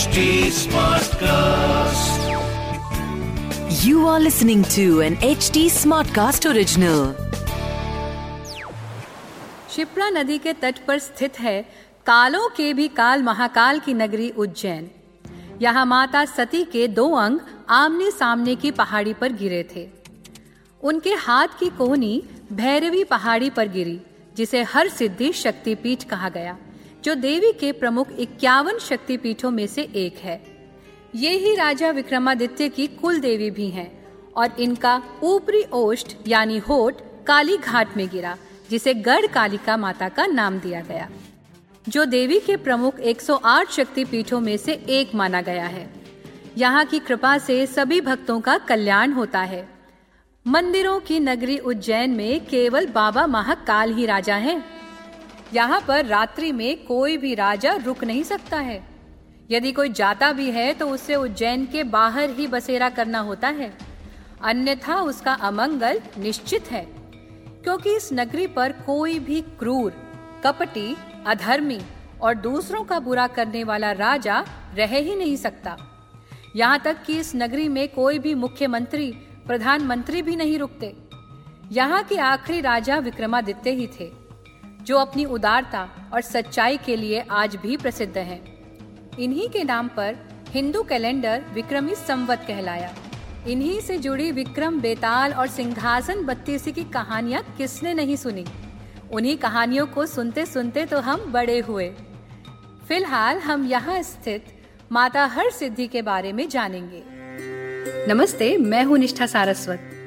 HD Smartcast. You are listening to an HD Smartcast original. Shipra नदी के तट पर स्थित है कालों के भी काल महाकाल की नगरी उज्जैन यहाँ माता सती के दो अंग आमने सामने की पहाड़ी पर गिरे थे उनके हाथ की कोहनी भैरवी पहाड़ी पर गिरी जिसे हर सिद्धि शक्तिपीठ कहा गया जो देवी के प्रमुख इक्यावन शक्तिपीठों में से एक है। ये ही राजा विक्रमादित्य की कुल देवी भी हैं और इनका ऊपरी ओष्ठ यानी होठ काली घाट में गिरा, जिसे गढ़ कालिका माता का नाम दिया गया। जो देवी के प्रमुख 108 शक्ति पीठों में से एक माना गया है। यहाँ की कृपा से सभी भक्तों का कल्याण होता है। मंदिरों की नगरी उज्जैन में केवल बाबा महाकाल ही राजा हैं। यहाँ पर रात्रि में कोई भी राजा रुक नहीं सकता है। यदि कोई जाता भी है तो उसे उज्जैन के बाहर ही बसेरा करना होता है। अन्यथा उसका अमंगल निश्चित है, क्योंकि इस नगरी पर कोई भी क्रूर, कपटी, अधर्मी और दूसरों का बुरा करने वाला राजा रह ही नहीं सकता। यहाँ तक कि इस नगरी में कोई भी मुख्यमंत्री, प्रधानमंत्री भी नहीं रुकते। यहाँ के आखिरी राजा विक्रमादित्य ही थे। जो अपनी उदारता और सच्चाई के लिए आज भी प्रसिद्ध हैं। इन्हीं के नाम पर हिंदू कैलेंडर विक्रमी संवत कहलाया। इन्हीं से जुड़ी विक्रम, बेताल और सिंहासन बत्तीसी की कहानियाँ किसने नहीं सुनी? उन्हीं कहानियों को सुनते सुनते तो हम बड़े हुए। फ़िलहाल हम यहाँ स्थित माता हर सिद्धि के बारे में जानेंगे। नमस्ते, मैं हूँ निष्ठा सारस्वत।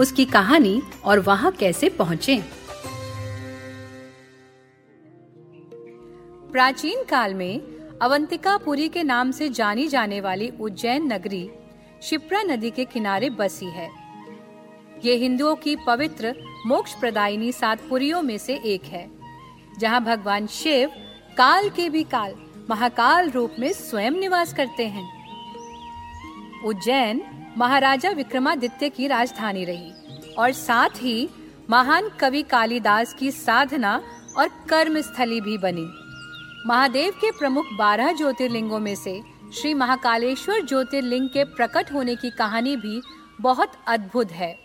उसकी कहानी और वहाँ कैसे पहुँचे। प्राचीन काल में अवंतिकापुरी के नाम से जानी जाने वाली उज्जैन नगरी शिप्रा नदी के किनारे बसी है। ये हिंदुओं की पवित्र मोक्ष प्रदायिनी सात में से एक है, जहाँ भगवान शिव काल के भी काल, महाकाल रूप में स्वयं निवास करते हैं। उज्जैन महाराजा विक्रमादित्य की राजधानी रही और साथ ही महान कवि कालिदास की साधना और कर्म स्थली भी बनी। महादेव के प्रमुख बारह ज्योतिर्लिंगों में से श्री महाकालेश्वर ज्योतिर्लिंग के प्रकट होने की कहानी भी बहुत अद्भुत है।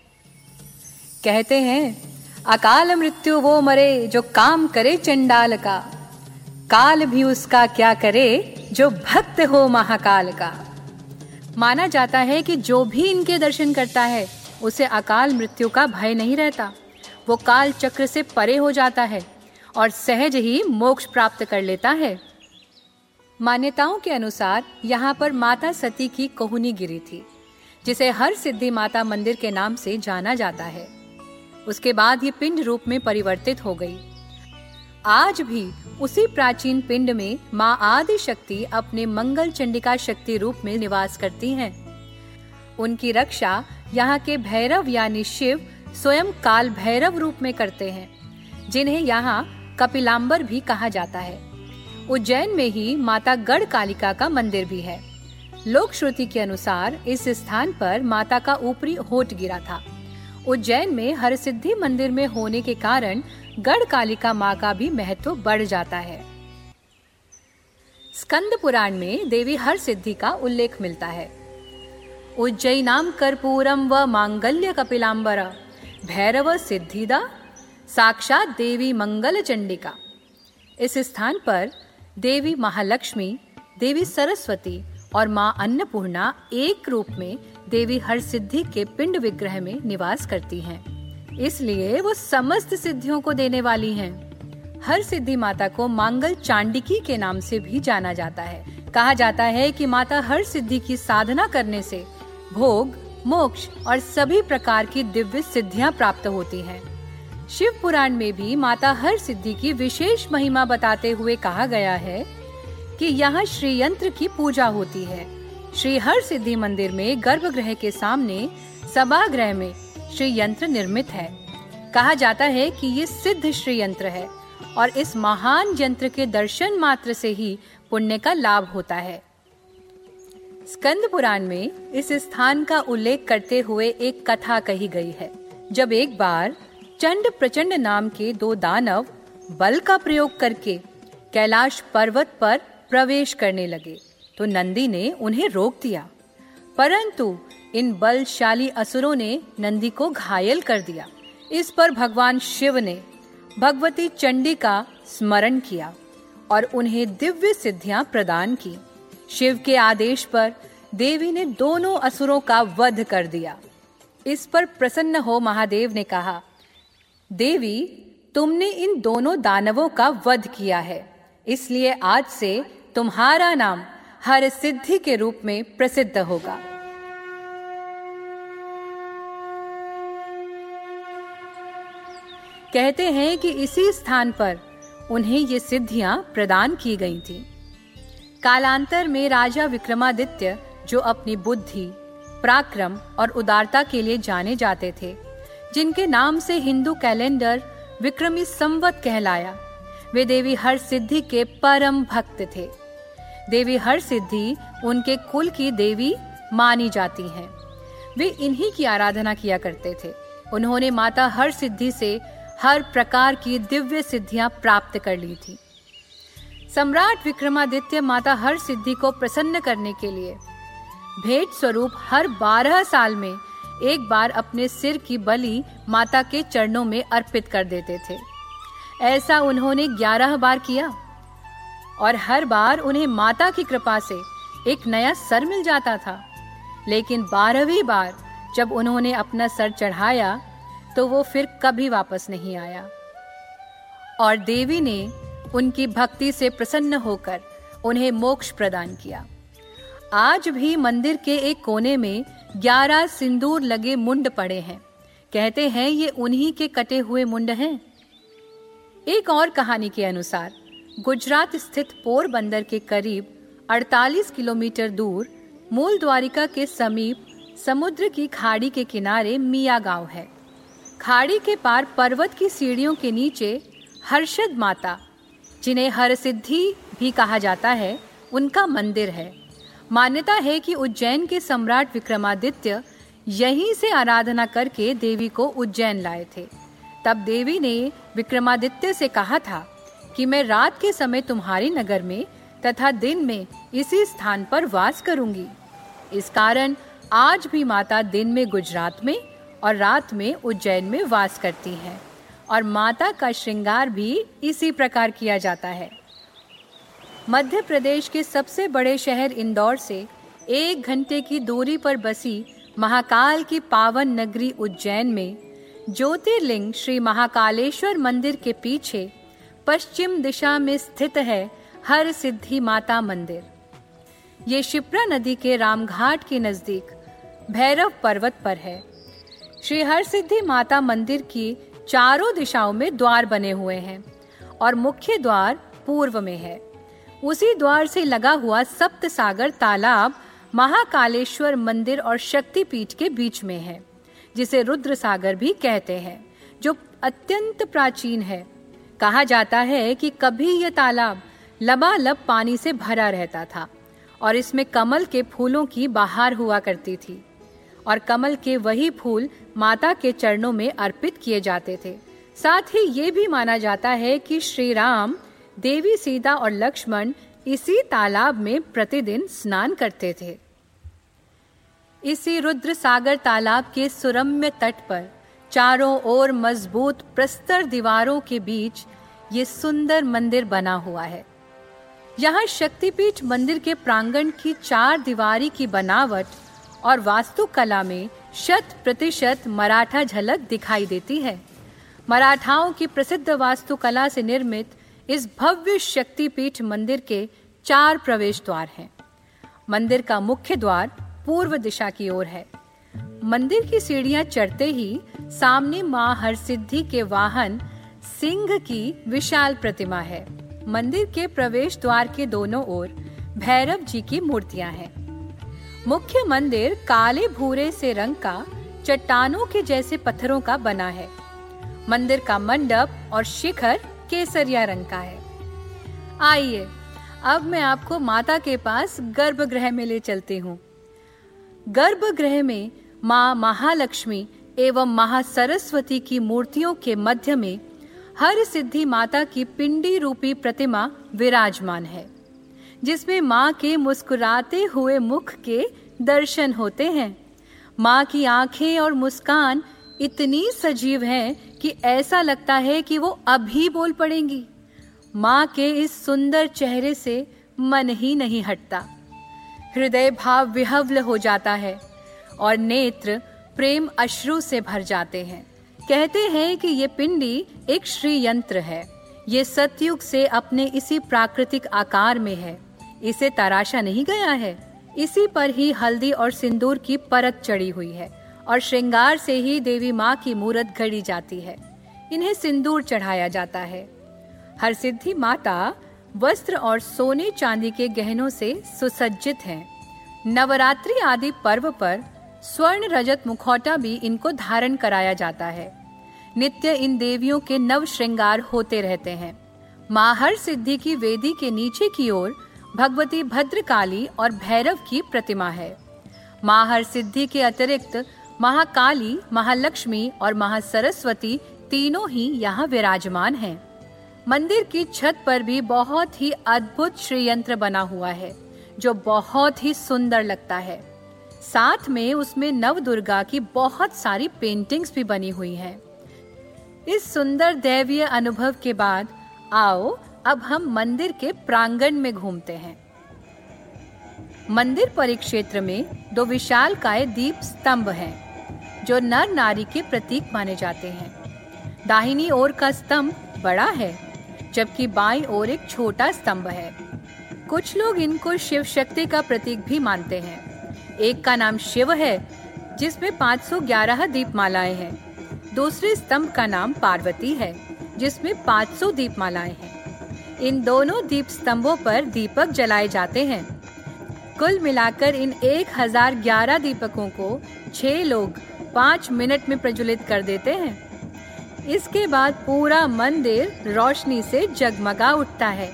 कहते हैं, अकाल मृत्यु वो मरे जो काम करे चंडाल का। काल भी उसका क्या करे जो भक्त हो महाकाल का। माना जाता है कि जो भी इनके दर्शन करता है, उसे अकाल मृत्यु का भय नहीं रहता। वो काल चक्र से परे हो जाता है और सहज ही मोक्ष प्राप्त कर लेता है। मान्यताओं के अनुसार, यहाँ पर माता सती की कोहनी गिरी थी, जिसे हर सिद्धि माता मंदिर के नाम से जाना जाता है। उसके बाद ये पिंड रूप में परिवर्तित हो गई। आज भी उसी प्राचीन पिंड में माँ आदि शक्ति अपने मंगल चंडिका शक्ति रूप में निवास करती हैं। उनकी रक्षा यहाँ के भैरव यानी शिव स्वयं काल भैरव रूप में करते हैं, जिन्हें यहाँ कपिलाम्बर भी कहा जाता है। उज्जैन में ही माता गढ़ कालिका का मंदिर भी है। लोक श्रुति के अनुसार इस स्थान पर माता का ऊपरी होठ गिरा था। उज्जैन में हर सिद्धि मंदिर में होने के कारण गढ़ कालिका माँ का भी महत्व बढ़ जाता है। स्कंद पुराण में देवी हर सिद्धि का उल्लेख मिलता है। उज्जैनाम कर्पूरम व मांगल्य कपिलाम्बर भैरव सिद्धिदा, साक्षात देवी मंगल चंडिका। इस स्थान पर देवी महालक्ष्मी, देवी सरस्वती और माँ अन्नपूर्णा एक रूप में देवी हर सिद्धि के पिंड विग्रह में निवास करती हैं। इसलिए वो समस्त सिद्धियों को देने वाली हैं। हर सिद्धि माता को मांगल चांडिकी के नाम से भी जाना जाता है कहा जाता है कि माता हर सिद्धि की साधना करने से भोग, मोक्ष और सभी प्रकार की दिव्य सिद्धियाँ प्राप्त होती हैं। शिव पुराण में भी माता हर सिद्धि की विशेष महिमा बताते हुए कहा गया है कि यहाँ श्री यंत्र की पूजा होती है श्री हर सिद्धि मंदिर में गर्भगृह के सामने सभागृह में श्री यंत्र निर्मित है। कहा जाता है कि ये सिद्ध श्री यंत्र है और इस महान यंत्र के दर्शन मात्र से ही पुण्य का लाभ होता है। स्कंद पुराण में इस स्थान का उल्लेख करते हुए एक कथा कही गई है, जब एक बार चंड प्रचंड नाम के दो दानव बल का प्रयोग करके कैलाश पर्वत पर प्रवेश करने लगे। तो नंदी ने उन्हें रोक दिया। परंतु इन बलशाली असुरों ने नंदी को घायल कर दिया। इस पर भगवान शिव ने भगवती चंडी का स्मरण किया और उन्हें दिव्य सिद्धियाँ प्रदान की। शिव के आदेश पर देवी ने दोनों असुरों का वध कर दिया। इस पर प्रसन्न हो महादेव ने कहा, देवी, तुमने इन दोनों दानवों का वध किया है। इसलिए आज से तुम्हारा नाम हर सिद्धि के रूप में प्रसिद्ध होगा कहते हैं कि इसी स्थान पर उन्हें ये सिद्धियाँ प्रदान की गई थीं। कालांतर में राजा विक्रमादित्य, जो अपनी बुद्धि, पराक्रम और उदारता के लिए जाने जाते थे, जिनके नाम से हिंदू कैलेंडर विक्रमी संवत कहलाया, वे देवी हर सिद्धि के परम भक्त थे देवी हर सिद्धि उनके कुल की देवी मानी जाती हैं। वे इन्हीं की आराधना किया करते थे। उन्होंने माता हर सिद्धि से हर प्रकार की दिव्य सिद्धियाँ प्राप्त कर ली थी। सम्राट विक्रमादित्य माता हर सिद्धि को प्रसन्न करने के लिए भेंट स्वरूप हर बारह साल में एक बार अपने सिर की बलि माता के चरणों में अर्पित कर देते थे। ऐसा उन्होंने ग्यारह बार किया। और हर बार उन्हें माता की कृपा से एक नया सर मिल जाता था। लेकिन बारहवीं बार जब उन्होंने अपना सर चढ़ाया तो वो फिर कभी वापस नहीं आया। और देवी ने उनकी भक्ति से प्रसन्न होकर उन्हें मोक्ष प्रदान किया। आज भी मंदिर के एक कोने में ग्यारह सिंदूर लगे मुंड पड़े हैं। कहते हैं, ये उन्हीं के कटे हुए मुंड हैं? एक और कहानी के अनुसार गुजरात स्थित पोरबंदर के करीब 48 किलोमीटर दूर मूल द्वारिका के समीप समुद्र की खाड़ी के किनारे मिया गाँव है। खाड़ी के पार पर्वत की सीढ़ियों के नीचे हर्षद माता, जिन्हें हर सिद्धि भी कहा जाता है, उनका मंदिर है। मान्यता है कि उज्जैन के सम्राट विक्रमादित्य यहीं से आराधना करके देवी को उज्जैन लाए थे। तब देवी ने विक्रमादित्य से कहा था कि मैं रात के समय तुम्हारे नगर में तथा दिन में इसी स्थान पर वास करूँगी। इस कारण आज भी माता दिन में गुजरात में और रात में उज्जैन में वास करती हैं और माता का श्रृंगार भी इसी प्रकार किया जाता है। मध्य प्रदेश के सबसे बड़े शहर इंदौर से एक घंटे की दूरी पर बसी महाकाल की पावन नगरी उज्जैन में ज्योतिर्लिंग श्री महाकालेश्वर मंदिर के पीछे पश्चिम दिशा में स्थित है हर सिद्धि माता मंदिर। ये शिप्रा नदी के रामघाट के नज़दीक भैरव पर्वत पर है। श्री हर सिद्धि माता मंदिर की चारों दिशाओं में द्वार बने हुए हैं और मुख्य द्वार पूर्व में है। उसी द्वार से लगा हुआ सप्त सागर तालाब महाकालेश्वर मंदिर और शक्तिपीठ के बीच में है, जिसे रुद्र सागर भी कहते हैं, जो अत्यंत प्राचीन है। कहा जाता है कि कभी यह तालाब लबालब पानी से भरा रहता था और इसमें कमल के फूलों की बहार हुआ करती थी और कमल के वही फूल माता के चरणों में अर्पित किए जाते थे। साथ ही ये भी माना जाता है कि श्री राम देवी सीता और लक्ष्मण इसी तालाब में प्रतिदिन स्नान करते थे। इसी रुद्र सागर तालाब के सुरम्य तट पर चारों ओर मज़बूत प्रस्तर दीवारों के बीच ये सुंदर मंदिर बना हुआ है। यहाँ शक्तिपीठ मंदिर के प्रांगण की चार दीवारी की बनावट और वास्तुकला में शत प्रतिशत मराठा झलक दिखाई देती है। मराठाओं की प्रसिद्ध वास्तुकला से निर्मित इस भव्य शक्तिपीठ मंदिर के चार प्रवेश द्वार हैं। मंदिर का मुख्य द्वार पूर्व दिशा की ओर है। मंदिर की सीढ़ियाँ चढ़ते ही सामने माँ हरसिद्धि के वाहन सिंह की विशाल प्रतिमा है। मंदिर के प्रवेश द्वार के दोनों ओर भैरव जी की मूर्तियाँ हैं। मुख्य मंदिर काले भूरे से रंग का, चट्टानों के जैसे पत्थरों का बना है। मंदिर का मंडप और शिखर केसरिया रंग का है। आइए, अब मैं आपको माता के पास गर्भगृह में ले चलती हूँ। गर्भगृह में माँ महालक्ष्मी एवं महासरस्वती की मूर्तियों के मध्य में हर सिद्धि माता की पिंडी रूपी प्रतिमा विराजमान है, जिसमें माँ के मुस्कुराते हुए मुख के दर्शन होते हैं। माँ की आँखें और मुस्कान इतनी सजीव हैं कि ऐसा लगता है कि वो अभी बोल पड़ेंगी। माँ के इस सुंदर चेहरे से मन ही नहीं हटता। हृदय भाव विहवल हो जाता है। और नेत्र प्रेम अश्रु से भर जाते हैं। कहते हैं कि ये पिंडी एक श्री यंत्र है। ये सतयुग से अपने इसी प्राकृतिक आकार में है। इसे तराशा नहीं गया है। इसी पर ही हल्दी और सिंदूर की परत चढ़ी हुई है और श्रृंगार से ही देवी माँ की मूर्त घड़ी जाती है। इन्हें सिंदूर चढ़ाया जाता है। हर सिद्धि माता वस्त्र और सोने चांदी के गहनों से सुसज्जित हैं। नवरात्रि आदि पर्व पर स्वर्ण रजत मुखौटा भी इनको धारण कराया जाता है। नित्य इन देवियों के नव श्रृंगार होते रहते हैं। माहर सिद्धि की वेदी के नीचे की ओर भगवती भद्रकाली और भैरव की प्रतिमा है। माहर सिद्धि के अतिरिक्त महाकाली, महालक्ष्मी और महासरस्वती तीनों ही यहाँ विराजमान हैं। मंदिर की छत पर भी बहुत ही अद्भुत श्रीयंत्र बना हुआ है, जो बहुत ही सुंदर लगता है। साथ में उसमें नव दुर्गा की बहुत सारी पेंटिंग्स भी बनी हुई हैं। इस सुंदर दैवीय अनुभव के बाद आओ अब हम मंदिर के प्रांगण में घूमते हैं। मंदिर परिक्षेत्र में दो विशाल काय दीप स्तंभ हैं, जो नर नारी के प्रतीक माने जाते हैं। दाहिनी ओर का स्तंभ बड़ा है जबकि बाई ओर एक छोटा स्तंभ है। कुछ लोग इनको शिव शक्ति का प्रतीक भी मानते हैं। एक का नाम शिव है जिसमें 511 दीपमालाएँ हैं। दूसरे स्तंभ का नाम पार्वती है जिसमें 500 दीपमालाएँ हैं। इन दोनों दीप स्तंभों पर दीपक जलाए जाते हैं। कुल मिलाकर इन 1011 दीपकों को छह लोग पाँच मिनट में प्रज्वलित कर देते हैं। इसके बाद पूरा मंदिर रोशनी से जगमगा उठता है।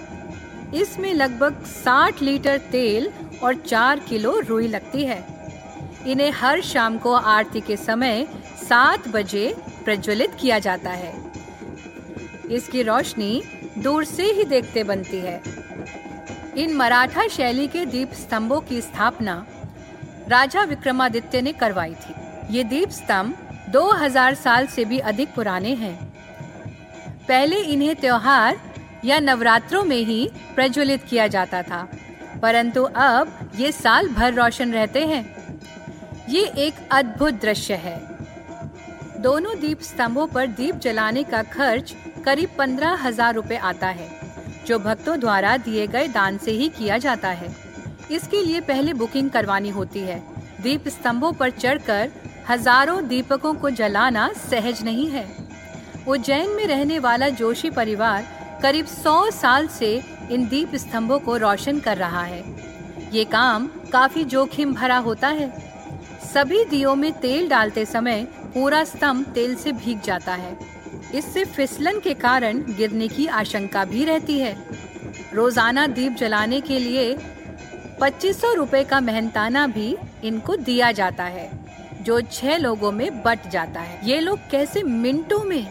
इसमें लगभग 60 लीटर तेल और चार किलो रुई लगती है। इन्हें हर शाम को आरती के समय सात बजे प्रज्वलित किया जाता है। इसकी रोशनी दूर से ही देखते बनती है। इन मराठा शैली के दीप स्तंभों की स्थापना राजा विक्रमादित्य ने करवाई थी। ये दीप स्तंभ 2000 साल से भी अधिक पुराने हैं। पहले इन्हें त्योहार या नवरात्रों में ही प्रज्वलित किया जाता था। परंतु अब ये साल भर रोशन रहते हैं। ये एक अद्भुत दृश्य है। दोनों दीप स्तंभों पर दीप जलाने का खर्च करीब पंद्रह हज़ार रूपए आता है, जो भक्तों द्वारा दिए गए दान से ही किया जाता है। इसके लिए पहले बुकिंग करवानी होती है। दीप स्तंभों पर चढ़कर हज़ारों दीपकों को जलाना सहज नहीं है। उज्जैन में रहने वाला जोशी परिवार करीब सौ साल से इन दीप स्तंभों को रोशन कर रहा है। ये काम काफ़ी जोखिम भरा होता है। सभी दियों में तेल डालते समय पूरा स्तंभ तेल से भीग जाता है। इससे फिसलन के कारण गिरने की आशंका भी रहती है। रोज़ाना दीप जलाने के लिए पच्चीस सौ रूपए का मेहनताना भी इनको दिया जाता है, जो छह लोगों में बट जाता है। ये लोग कैसे मिनटों में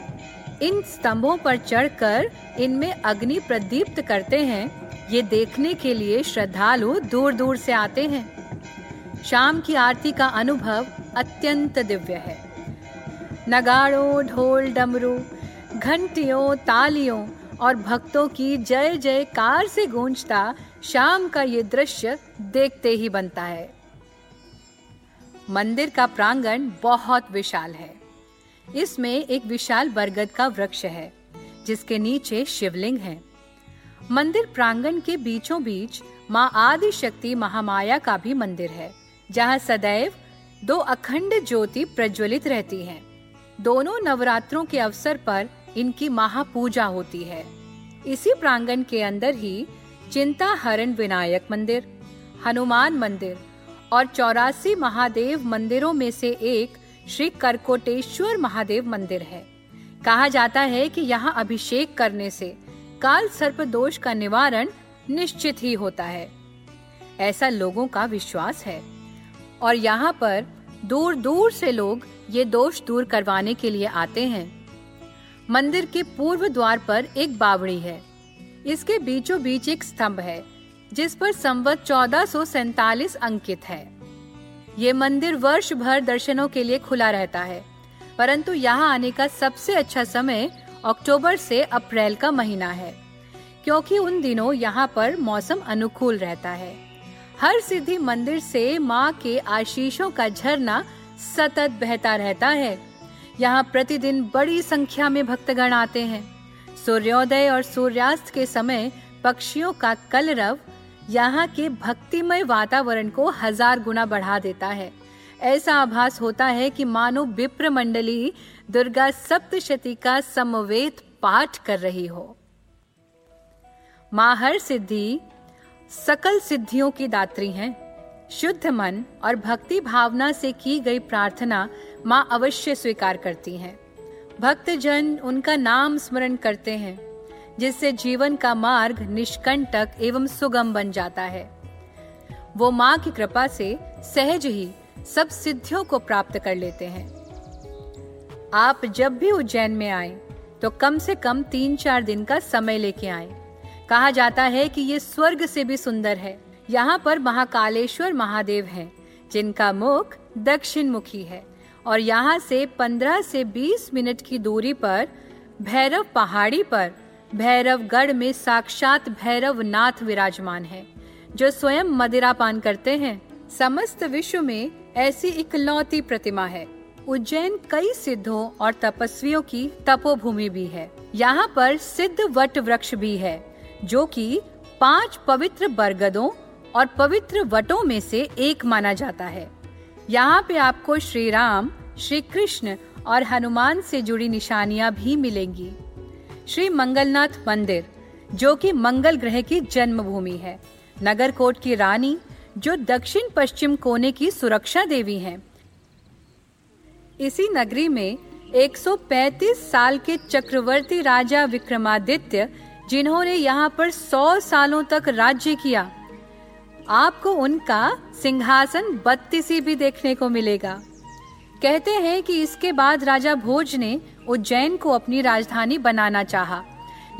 इन स्तंभों पर चढ़कर इनमें अग्नि प्रदीप्त करते हैं। ये देखने के लिए श्रद्धालु दूर दूर से आते हैं। शाम की आरती का अनुभव अत्यंत दिव्य है। नगाड़ों, ढोल, डमरू, घंटियों, तालियों और भक्तों की जय जयकार से गूंजता शाम का ये दृश्य देखते ही बनता है। मंदिर का प्रांगण बहुत विशाल है। इसमें एक विशाल बरगद का वृक्ष है, जिसके नीचे शिवलिंग है मंदिर प्रांगण के बीचों बीच माँ आदि शक्ति महामाया का भी मंदिर है, जहाँ सदैव दो अखंड ज्योति प्रज्वलित रहती हैं। दोनों नवरात्रों के अवसर पर इनकी महापूजा होती है इसी प्रांगण के अंदर ही चिंता हरण विनायक मंदिर, हनुमान मंदिर और चौरासी महादेव मंदिरों में से एक श्री करकोटेश्वर महादेव मंदिर है। कहा जाता है कि यहाँ अभिषेक करने से काल सर्प दोष का निवारण निश्चित ही होता है। ऐसा लोगों का विश्वास है। और यहाँ पर दूर दूर से लोग ये दोष दूर करवाने के लिए आते हैं। मंदिर के पूर्व द्वार पर एक बावड़ी है। इसके बीचों बीच एक स्तंभ है, जिस पर संवत चौदह अंकित है। ये मंदिर वर्ष भर दर्शनों के लिए खुला रहता है। परंतु यहाँ आने का सबसे अच्छा समय अक्टूबर से अप्रैल का महीना है, क्योंकि उन दिनों यहाँ पर मौसम अनुकूल रहता है। हर सिद्धि मंदिर से माँ के आशीषों का झरना सतत बहता रहता है। यहाँ प्रतिदिन बड़ी संख्या में भक्तगण आते हैं। सूर्योदय और सूर्यास्त के समय पक्षियों का कलरव यहाँ के भक्तिमय वातावरण को हज़ार गुना बढ़ा देता है ऐसा आभास होता है कि मानो विप्र मंडली दुर्गा सप्तशती का समवेत पाठ कर रही हो माँ हर सिद्धि सकल सिद्धियों की दात्री हैं। शुद्ध मन और भक्ति भावना से की गई प्रार्थना माँ अवश्य स्वीकार करती हैं। भक्तजन उनका नाम स्मरण करते हैं जिससे जीवन का मार्ग निष्कंटक एवं सुगम बन जाता है। वो माँ की कृपा से सहज ही सब सिद्धियों को प्राप्त कर लेते हैं। आप जब भी उज्जैन में आए तो कम से कम तीन चार दिन का समय लेके आए। कहा जाता है कि ये स्वर्ग से भी सुंदर है। यहाँ पर महाकालेश्वर महादेव हैं, जिनका मुख दक्षिण मुखी है और यहाँ से 15 से 20 मिनट की दूरी पर भैरव पहाड़ी पर भैरवगढ़ में साक्षात भैरव नाथ विराजमान है, जो स्वयं मदिरा पान करते हैं। समस्त विश्व में ऐसी इकलौती प्रतिमा है। उज्जैन कई सिद्धों और तपस्वियों की तपोभूमि भी है। यहाँ पर सिद्ध वट वृक्ष भी है, जो कि पाँच पवित्र बरगदों और पवित्र वटों में से एक माना जाता है। यहाँ पे आपको श्री राम श्री कृष्ण और हनुमान से जुड़ी निशानियाँ भी मिलेंगी। श्री मंगलनाथ मंदिर, जो कि मंगल ग्रह की जन्मभूमि है। नगर कोट की रानी, जो दक्षिण पश्चिम कोने की सुरक्षा देवी हैं। इसी नगरी में 135 साल के चक्रवर्ती राजा विक्रमादित्य, जिन्होंने यहाँ पर 100 सालों तक राज्य किया। आपको उनका सिंहासन बत्तीसी भी देखने को मिलेगा। कहते हैं कि इसके बाद राजा भोज ने उज्जैन को अपनी राजधानी बनाना चाहा,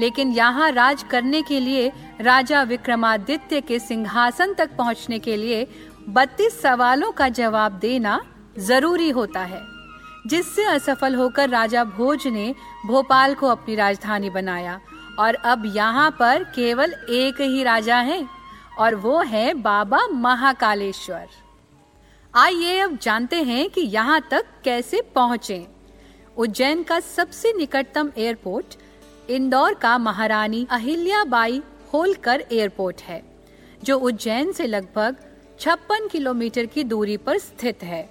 लेकिन यहाँ राज करने के लिए राजा विक्रमादित्य के सिंहासन तक पहुँचने के लिए बत्तीस सवालों का जवाब देना ज़रूरी होता है जिससे असफल होकर राजा भोज ने भोपाल को अपनी राजधानी बनाया। और अब यहाँ पर केवल एक ही राजा है और वो है बाबा महाकालेश्वर। आइए अब जानते हैं कि यहाँ तक कैसे पहुँचे। उज्जैन का सबसे निकटतम एयरपोर्ट, इंदौर का महारानी अहिल्याबाई होलकर एयरपोर्ट है, जो उज्जैन से लगभग छप्पन किलोमीटर की दूरी पर स्थित है।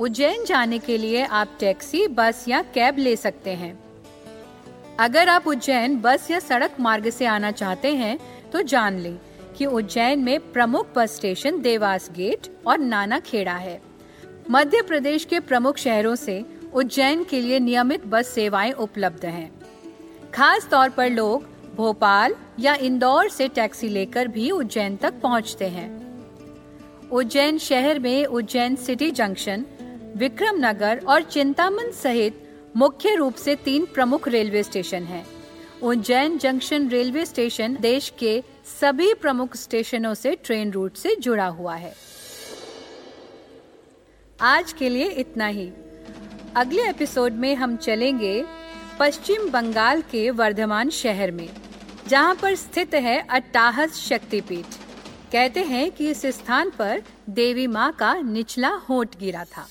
उज्जैन जाने के लिए आप टैक्सी, बस या कैब ले सकते हैं। अगर आप उज्जैन बस या सड़क मार्ग से आना चाहते हैं तो जान लें कि उज्जैन में प्रमुख बस स्टेशन देवास गेट और नाना खेड़ा है। मध्य प्रदेश के प्रमुख शहरों से उज्जैन के लिए नियमित बस सेवाएँ उपलब्ध हैं। खास तौर पर लोग भोपाल या इंदौर से टैक्सी लेकर भी उज्जैन तक पहुँचते हैं उज्जैन शहर में उज्जैन सिटी जंक्शन, विक्रम नगर और चिंतामन सहित मुख्य रूप से तीन प्रमुख रेलवे स्टेशन हैं। उज्जैन जंक्शन रेलवे स्टेशन देश के सभी प्रमुख स्टेशनों से ट्रेन रूट से जुड़ा हुआ है आज के लिए इतना ही अगले एपिसोड में हम चलेंगे पश्चिम बंगाल के वर्धमान शहर में, जहाँ पर स्थित है अट्टाहस शक्तिपीठ। कहते हैं कि इस स्थान पर देवी माँ का निचला होठ गिरा था।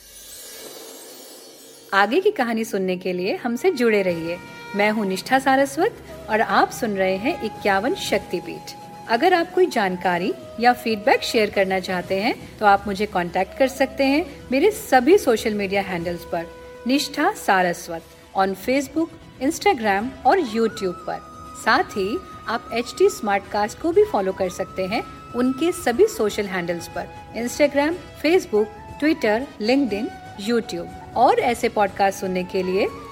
आगे की कहानी सुनने के लिए हमसे जुड़े रहिए। मैं हूँ निष्ठा सारस्वत और आप सुन रहे हैं इक्यावन शक्तिपीठ। अगर आप कोई जानकारी या फीडबैक शेयर करना चाहते हैं तो आप मुझे कांटेक्ट कर सकते हैं मेरे सभी सोशल मीडिया हैंडल्स पर। Nishtha Saraswat on Facebook Instagram और यूट्यूब पर। साथ ही आप एच टी को भी फॉलो कर सकते हैं उनके सभी सोशल हैंडल्स पर। Instagram Facebook Twitter link YouTube और ऐसे पॉडकास्ट सुनने के लिए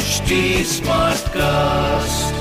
HD Smartcast.